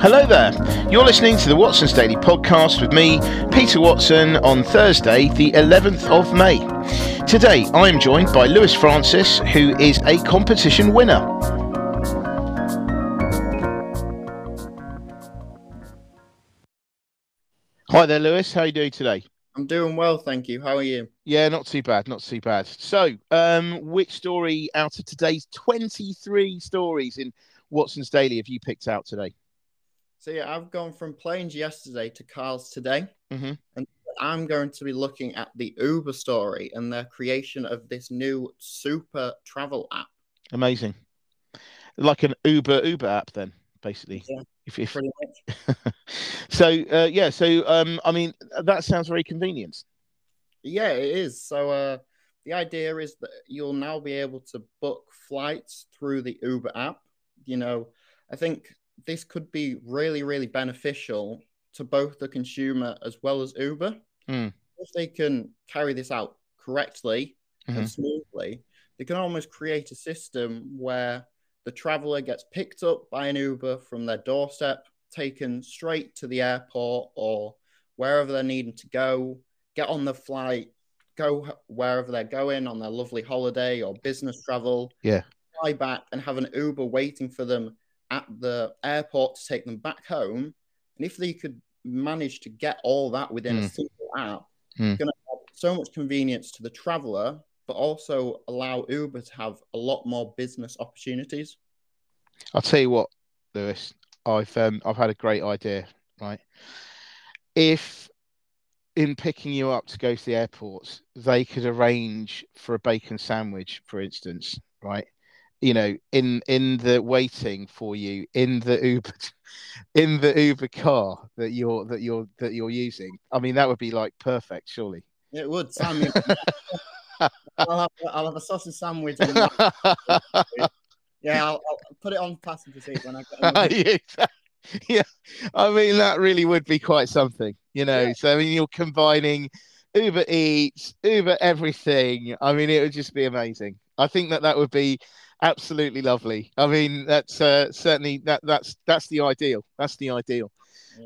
Hello there. You're listening to the Watson's Daily Podcast with me, Peter Watson, on Thursday, the 11th of May. Today, I am joined by Lewis Francis, who is a competition winner. Hi there, Lewis. How are you doing today? I'm doing well, thank you. How are you? Yeah, not too bad, not too bad. So, um, which story out of today's 23 stories in Watson's Daily have you picked out today? So yeah, I've gone from planes yesterday to cars today, mm-hmm. and I'm going to be looking at the Uber story and their creation of this new super travel app. Amazing, like an Uber Uber app, then basically. Yeah, if, if... pretty much. so uh, yeah, so um, I mean that sounds very convenient. Yeah, it is. So uh, the idea is that you'll now be able to book flights through the Uber app. You know, I think this could be really, really beneficial to both the consumer as well as Uber. Mm. If they can carry this out correctly Mhm. and smoothly, they can almost create a system where the traveler gets picked up by an Uber from their doorstep, taken straight to the airport or wherever they're needing to go, get on the flight, go wherever they're going on their lovely holiday or business travel, Yeah. fly back and have an Uber waiting for them at the airport to take them back home. And if they could manage to get all that within a Mm. single app, Mm. it's going to add so much convenience to the traveler, but also allow Uber to have a lot more business opportunities. I'll tell you what, Lewis. I've um, I've had a great idea. Right, if in picking you up to go to the airport, they could arrange for a bacon sandwich, for instance, right? You know, in in the waiting for you in the Uber, in the Uber car that you're that you're that you're using. I mean, that would be like perfect, surely. It would, Sam. I'll, have, I'll have a sausage sandwich. And yeah, I'll, I'll put it on passenger seat when I get yeah, yeah, I mean that really would be quite something, you know. Yeah. So I mean, you're combining Uber Eats, Uber everything. I mean, it would just be amazing. I think that that would be absolutely lovely. I mean, that's uh, certainly that that's that's the ideal. That's the ideal.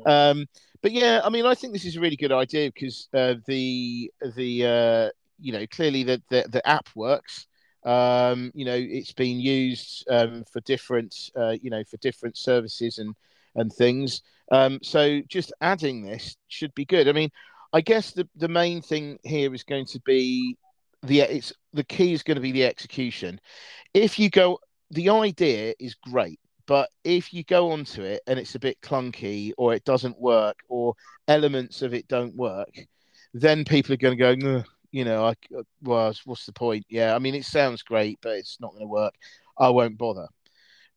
Um, but yeah, I mean, I think this is a really good idea because uh, the the uh, you know clearly the, the the app works. Um, you know, it's been used um, for different uh, you know for different services and and things. Um, so just adding this should be good. I mean, I guess the the main thing here is going to be the it's the key is going to be the execution. If you go, the idea is great, but if you go onto it and it's a bit clunky or it doesn't work or elements of it don't work, then people are going to go, you know, I well, what's the point? Yeah, I mean, it sounds great, but it's not going to work. I won't bother.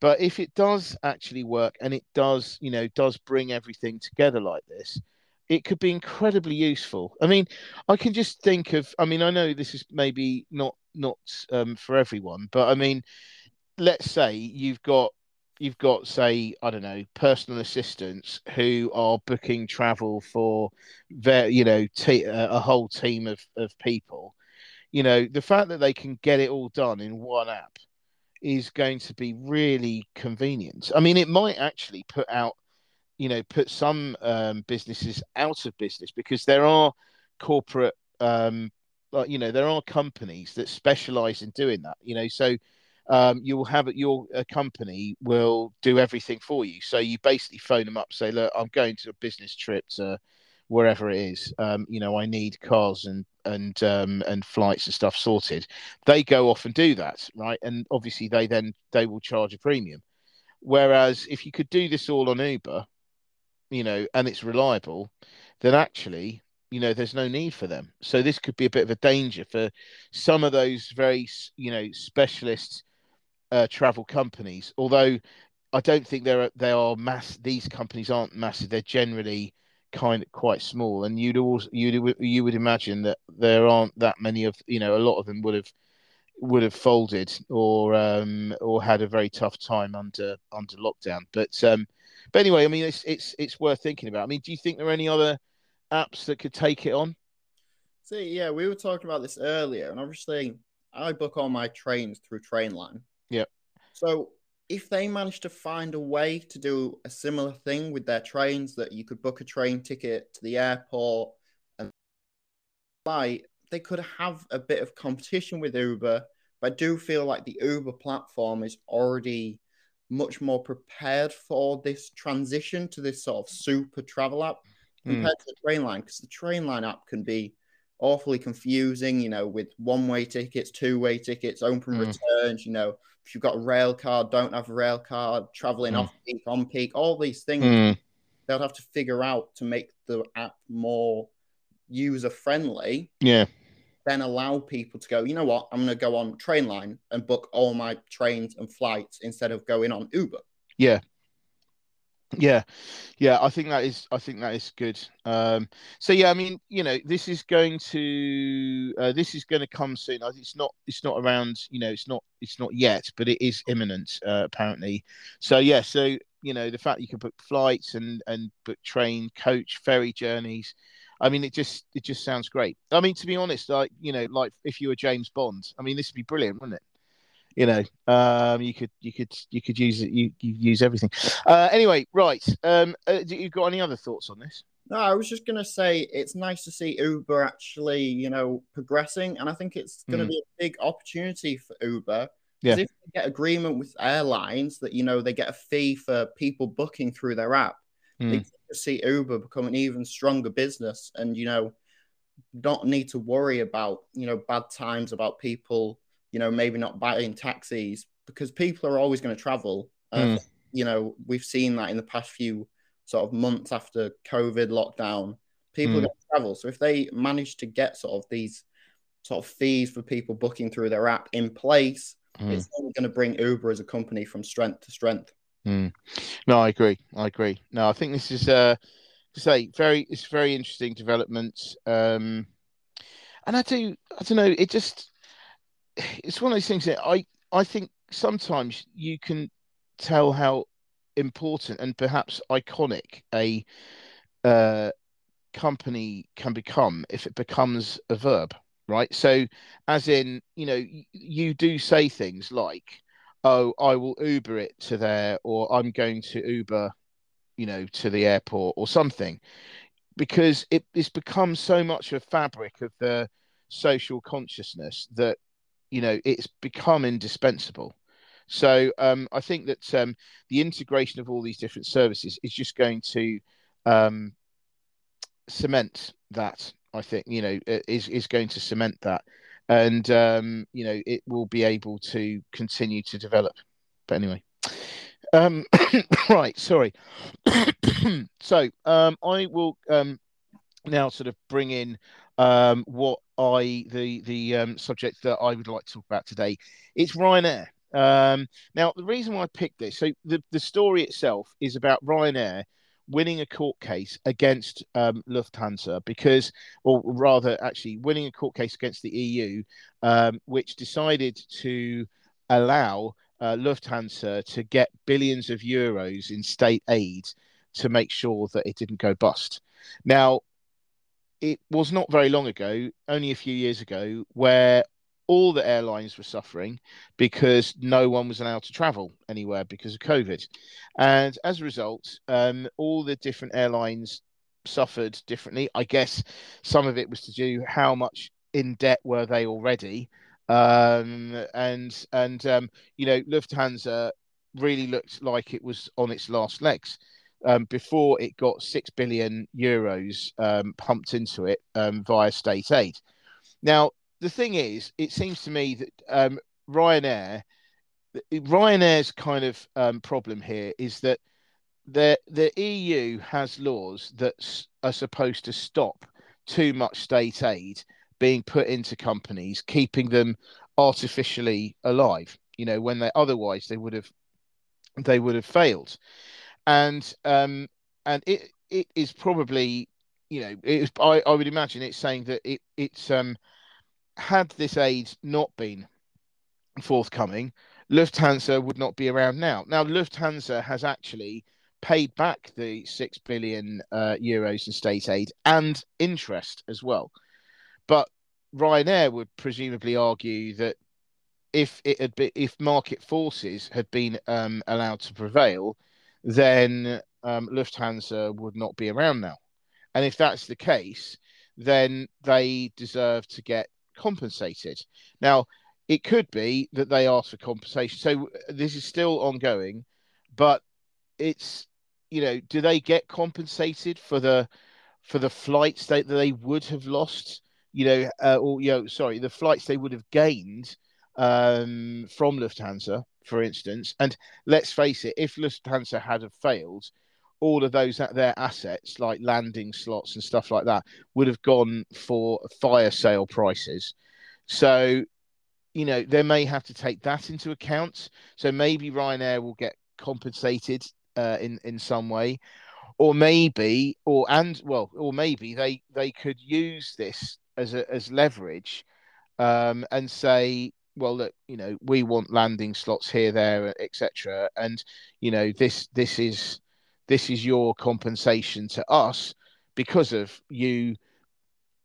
But if it does actually work and it does, you know, does bring everything together like this, it could be incredibly useful. I mean, I can just think of. I mean, I know this is maybe not not um, for everyone, but I mean, let's say you've got you've got say I don't know personal assistants who are booking travel for their you know a a whole team of of people. You know, the fact that they can get it all done in one app is going to be really convenient. I mean, it might actually put out you know put some um, businesses out of business because there are corporate um, like you know there are companies that specialize in doing that you know so um, you'll have your a company will do everything for you. So you basically phone them up say look i'm going to a business trip to wherever it is. Um, you know i need cars and and um, and flights and stuff sorted. They go off and do that right? And obviously they then they will charge a premium. Whereas if you could do this all on uber you know and it's reliable then actually you know there's no need for them. So this could be a bit of a danger for some of those very you know specialist uh, travel companies although i don't think they're they are mass these companies aren't massive. They're generally kind of quite small. And you'd also you'd you would imagine that there aren't that many of you know a lot of them would have would have folded or um or had a very tough time under under lockdown. But um but anyway i mean it's it's it's worth thinking about. I mean do you think there are any other apps that could take it on? See, yeah, we were talking about this earlier, and obviously, I book all my trains through Trainline. Yep. So if they manage to find a way to do a similar thing with their trains, that you could book a train ticket to the airport and fly, they could have a bit of competition with Uber. But I do feel like the Uber platform is already much more prepared for this transition to this sort of super travel app compared mm. to the Trainline because the Trainline app can be awfully confusing, you know, with one way tickets, two way tickets, open mm. returns, you know, if you've got a rail card, don't have a rail card, traveling mm. off peak, on peak, all these things mm. they'll have to figure out to make the app more user friendly. Yeah. Then allow people to go, you know what, I'm going to go on Trainline and book all my trains and flights instead of going on Uber. Yeah, yeah, yeah, I think that is I think that is good. Um, so yeah, I mean, you know, this is going to uh, this is going to come soon. It's not it's not around, you know, it's not it's not yet, but it is imminent uh, apparently. So yeah, so you know, the fact you can book flights and and book train, coach, ferry journeys. I mean, it just it just sounds great. I mean, to be honest, like you know, like if you were James Bond, I mean, this would be brilliant, wouldn't it? You know um, you could you could you could use it you, you use everything uh, anyway right um, uh, do you got any other thoughts on this no i was just going to say it's nice to see uber actually you know progressing and i think it's going to mm. be a big opportunity for uber yeah. if they get agreement with airlines that you know they get a fee for people booking through their app mm. they see uber become an even stronger business and you know not need to worry about you know bad times about people you know, maybe not buying taxis because people are always going to travel. Uh, mm. You know, we've seen that in the past few sort of months after COVID lockdown, people mm. are going to travel. So if they manage to get sort of these sort of fees for people booking through their app in place, mm. it's only going to bring Uber as a company from strength to strength. Mm. No, I agree. I agree. No, I think this is uh to say very it's very interesting development. Um and I do I don't know, it just it's one of those things that I I think sometimes you can tell how important and perhaps iconic a uh, company can become if it becomes a verb, right? So, as in, you know, you do say things like, "Oh, I will Uber it to there," or "I'm going to Uber, you know, to the airport," or something, because it, it's become so much of a fabric of the social consciousness that you know it's become indispensable. So um, i think that um, the integration of all these different services is just going to um, cement that i think you know is is going to cement that. And um, you know it will be able to continue to develop. But anyway um, right sorry. So um, i will now sort of bring in um, what I the the um, subject that I would like to talk about today. It's Ryanair. Um, now, the reason why I picked this, so the, the story itself is about Ryanair winning a court case against um, Lufthansa because, or rather, actually winning a court case against the EU, um, which decided to allow uh, Lufthansa to get billions of euros in state aid to make sure that it didn't go bust. Now, it was not very long ago, only a few years ago, where all the airlines were suffering because no one was allowed to travel anywhere because of COVID. And as a result, um, all the different airlines suffered differently. I guess some of it was to do how much in debt were they already. Um, and and um, you know, Lufthansa really looked like it was on its last legs um, before it got six billion euros um, pumped into it um, via state aid. Now, the thing is, it seems to me that um, Ryanair, Ryanair's kind of um, problem here is that the the EU has laws that are supposed to stop too much state aid being put into companies, keeping them artificially alive. You know, when they otherwise they would have they would have failed and um, and it it is probably you know I, I would imagine it's saying that it it's um had this aid not been forthcoming, Lufthansa would not be around now. Now Lufthansa has actually paid back the six billion uh, euros in state aid and interest as well, but Ryanair would presumably argue that if it had been if market forces had been um, allowed to prevail, then um, Lufthansa would not be around now. And if that's the case, then they deserve to get compensated. Now, it could be that they ask for compensation. So this is still ongoing, but it's you know, do they get compensated for the for the flights that they would have lost? You know, uh, or you know, sorry, the flights they would have gained um, from Lufthansa, for instance. And let's face it, if Lufthansa had have failed, all of those their assets like landing slots and stuff like that would have gone for fire sale prices. So, you know, they may have to take that into account. So maybe Ryanair will get compensated uh, in in some way, or maybe, or and well, or maybe they they could use this as a as leverage, um, and say, well, look, you know, we want landing slots here, there, etc. And you know, this this is this is your compensation to us because of you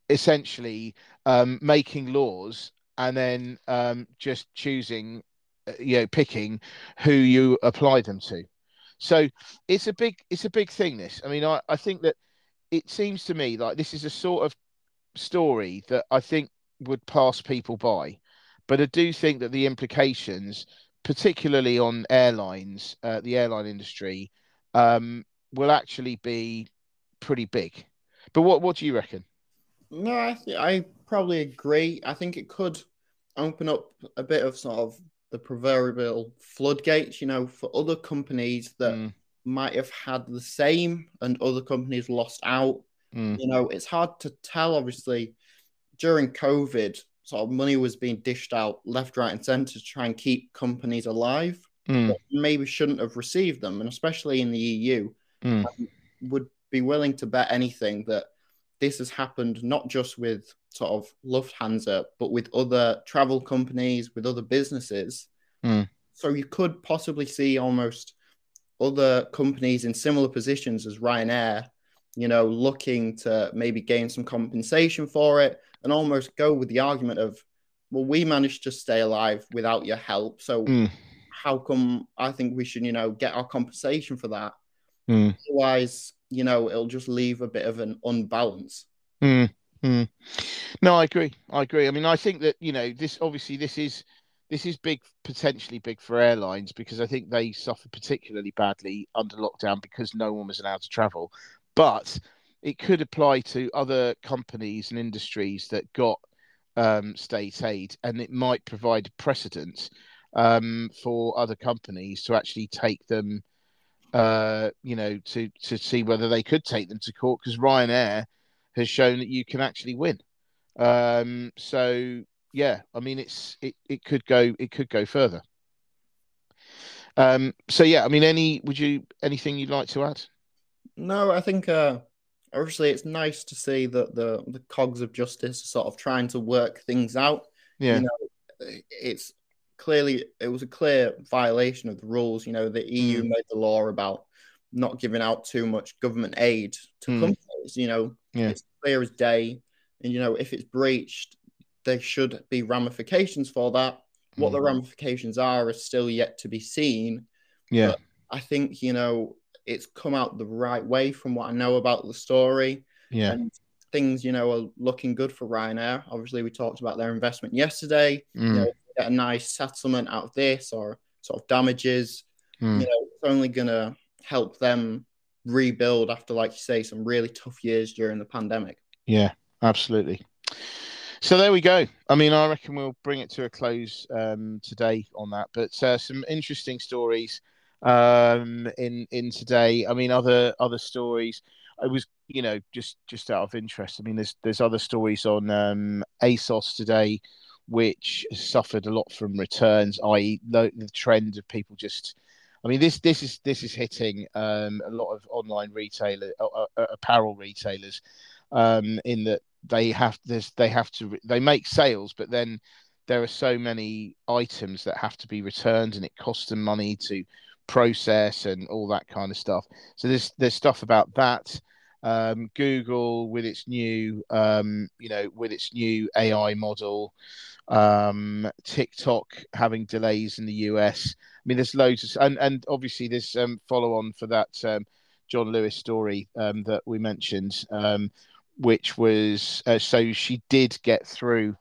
essentially um, making laws and then um, just choosing, uh, you know, picking who you apply them to. So it's a big it's a big thing. This, I mean, I, I think that it seems to me like this is a sort of story that I think would pass people by, but I do think that the implications, particularly on airlines, uh, the airline industry, um, will actually be pretty big. But what what do you reckon? No, I th- I probably agree. I think it could open up a bit of sort of the proverbial floodgates, you know, for other companies that mm. might have had the same and other companies lost out. Mm. You know, it's hard to tell, obviously, during COVID, sort of money was being dished out left, right, and center to try and keep companies alive. Mm. maybe shouldn't have received them, and especially in the EU, mm. would be willing to bet anything that this has happened not just with sort of Lufthansa, but with other travel companies, with other businesses. Mm. So you could possibly see almost other companies in similar positions as Ryanair, you know, looking to maybe gain some compensation for it and almost go with the argument of, well, we managed to stay alive without your help. So mm. how come I think we should, you know, get our compensation for that? Mm. Otherwise, you know, it'll just leave a bit of an unbalance. Mm. Mm. No, I agree. I agree. I mean, I think that you know this. Obviously, this is this is big, potentially big for airlines because I think they suffered particularly badly under lockdown because no one was allowed to travel. But it could apply to other companies and industries that got um, state aid, and it might provide precedent um, for other companies to actually take them. Uh, you know, to to see whether they could take them to court because Ryanair has shown that you can actually win. Um, so yeah, I mean it's it, it could go it could go further. Um, so yeah, I mean, any would you anything you'd like to add? No, I think uh, obviously it's nice to see that the the cogs of justice are sort of trying to work things out. Yeah, you know, it's clearly it was a clear violation of the rules. You know, the EU mm. made the law about not giving out too much government aid to mm. companies. You know, yeah. it's clear as day. And you know, if it's breached, there should be ramifications for that. What mm. the ramifications are is still yet to be seen. Yeah. But I think, you know, it's come out the right way from what I know about the story. Yeah. And things, you know, are looking good for Ryanair. Obviously, we talked about their investment yesterday. Mm. You know, get a nice settlement out of this or sort of damages. Mm. You know, it's only gonna help them rebuild after, like you say, some really tough years during the pandemic. Yeah, absolutely. So there we go. I mean, I reckon we'll bring it to a close um, today on that. But uh, some interesting stories um, in in today. I mean, other other stories. I was, you know, just just out of interest. I mean, there's there's other stories on um, ASOS today, which suffered a lot from returns, i.e., the, the trend of people just I mean, this this is this is hitting um, a lot of online retailer uh, uh, uh, apparel retailers um, in that they have this they have to they make sales, but then there are so many items that have to be returned, and it costs them money to process and all that kind of stuff. So there's there's stuff about that. um, Google with its new, um, you know, with its new AI model, um, TikTok having delays in the US. I mean, there's loads of, and and obviously there's um, follow on for that um, John Lewis story um, that we mentioned, which was uh, so she did get through.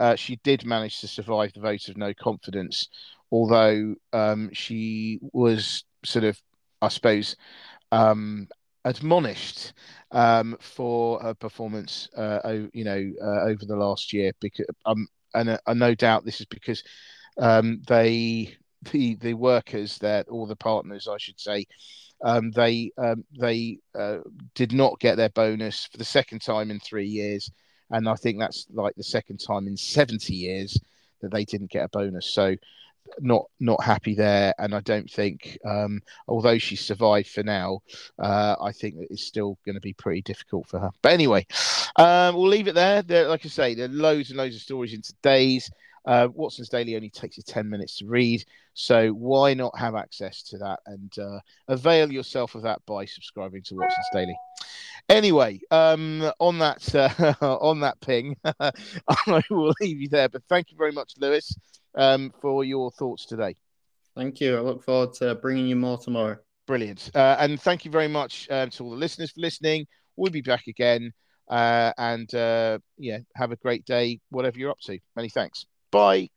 Uh, she did manage to survive the vote of no confidence, although um, she was sort of, I suppose, um, admonished um, for her performance, uh, you know, uh, over the last year. Because um, and uh, no doubt this is because um, they, the the workers there, or the partners, I should say, um, they um, they uh, did not get their bonus for the second time in three years, and I think that's like the second time in seventy years that they didn't get a bonus. So not not happy there, and I don't think, um, although she survived for now, uh, I think that it's still going to be pretty difficult for her. But anyway, um, we'll leave it there. there. Like I say, there are loads and loads of stories in today's. Uh, Watson's Daily only takes you 10 minutes to read. So why not have access to that and uh, avail yourself of that by subscribing to Watson's Daily? Anyway, um, on that uh, on that ping, I will leave you there. But thank you very much, Lewis, um, for your thoughts today. Thank you. I look forward to bringing you more tomorrow. Brilliant. Uh, and thank you very much uh, to all the listeners for listening. We'll be back again. Uh, and uh, yeah, have a great day, whatever you're up to. Many thanks. Bye.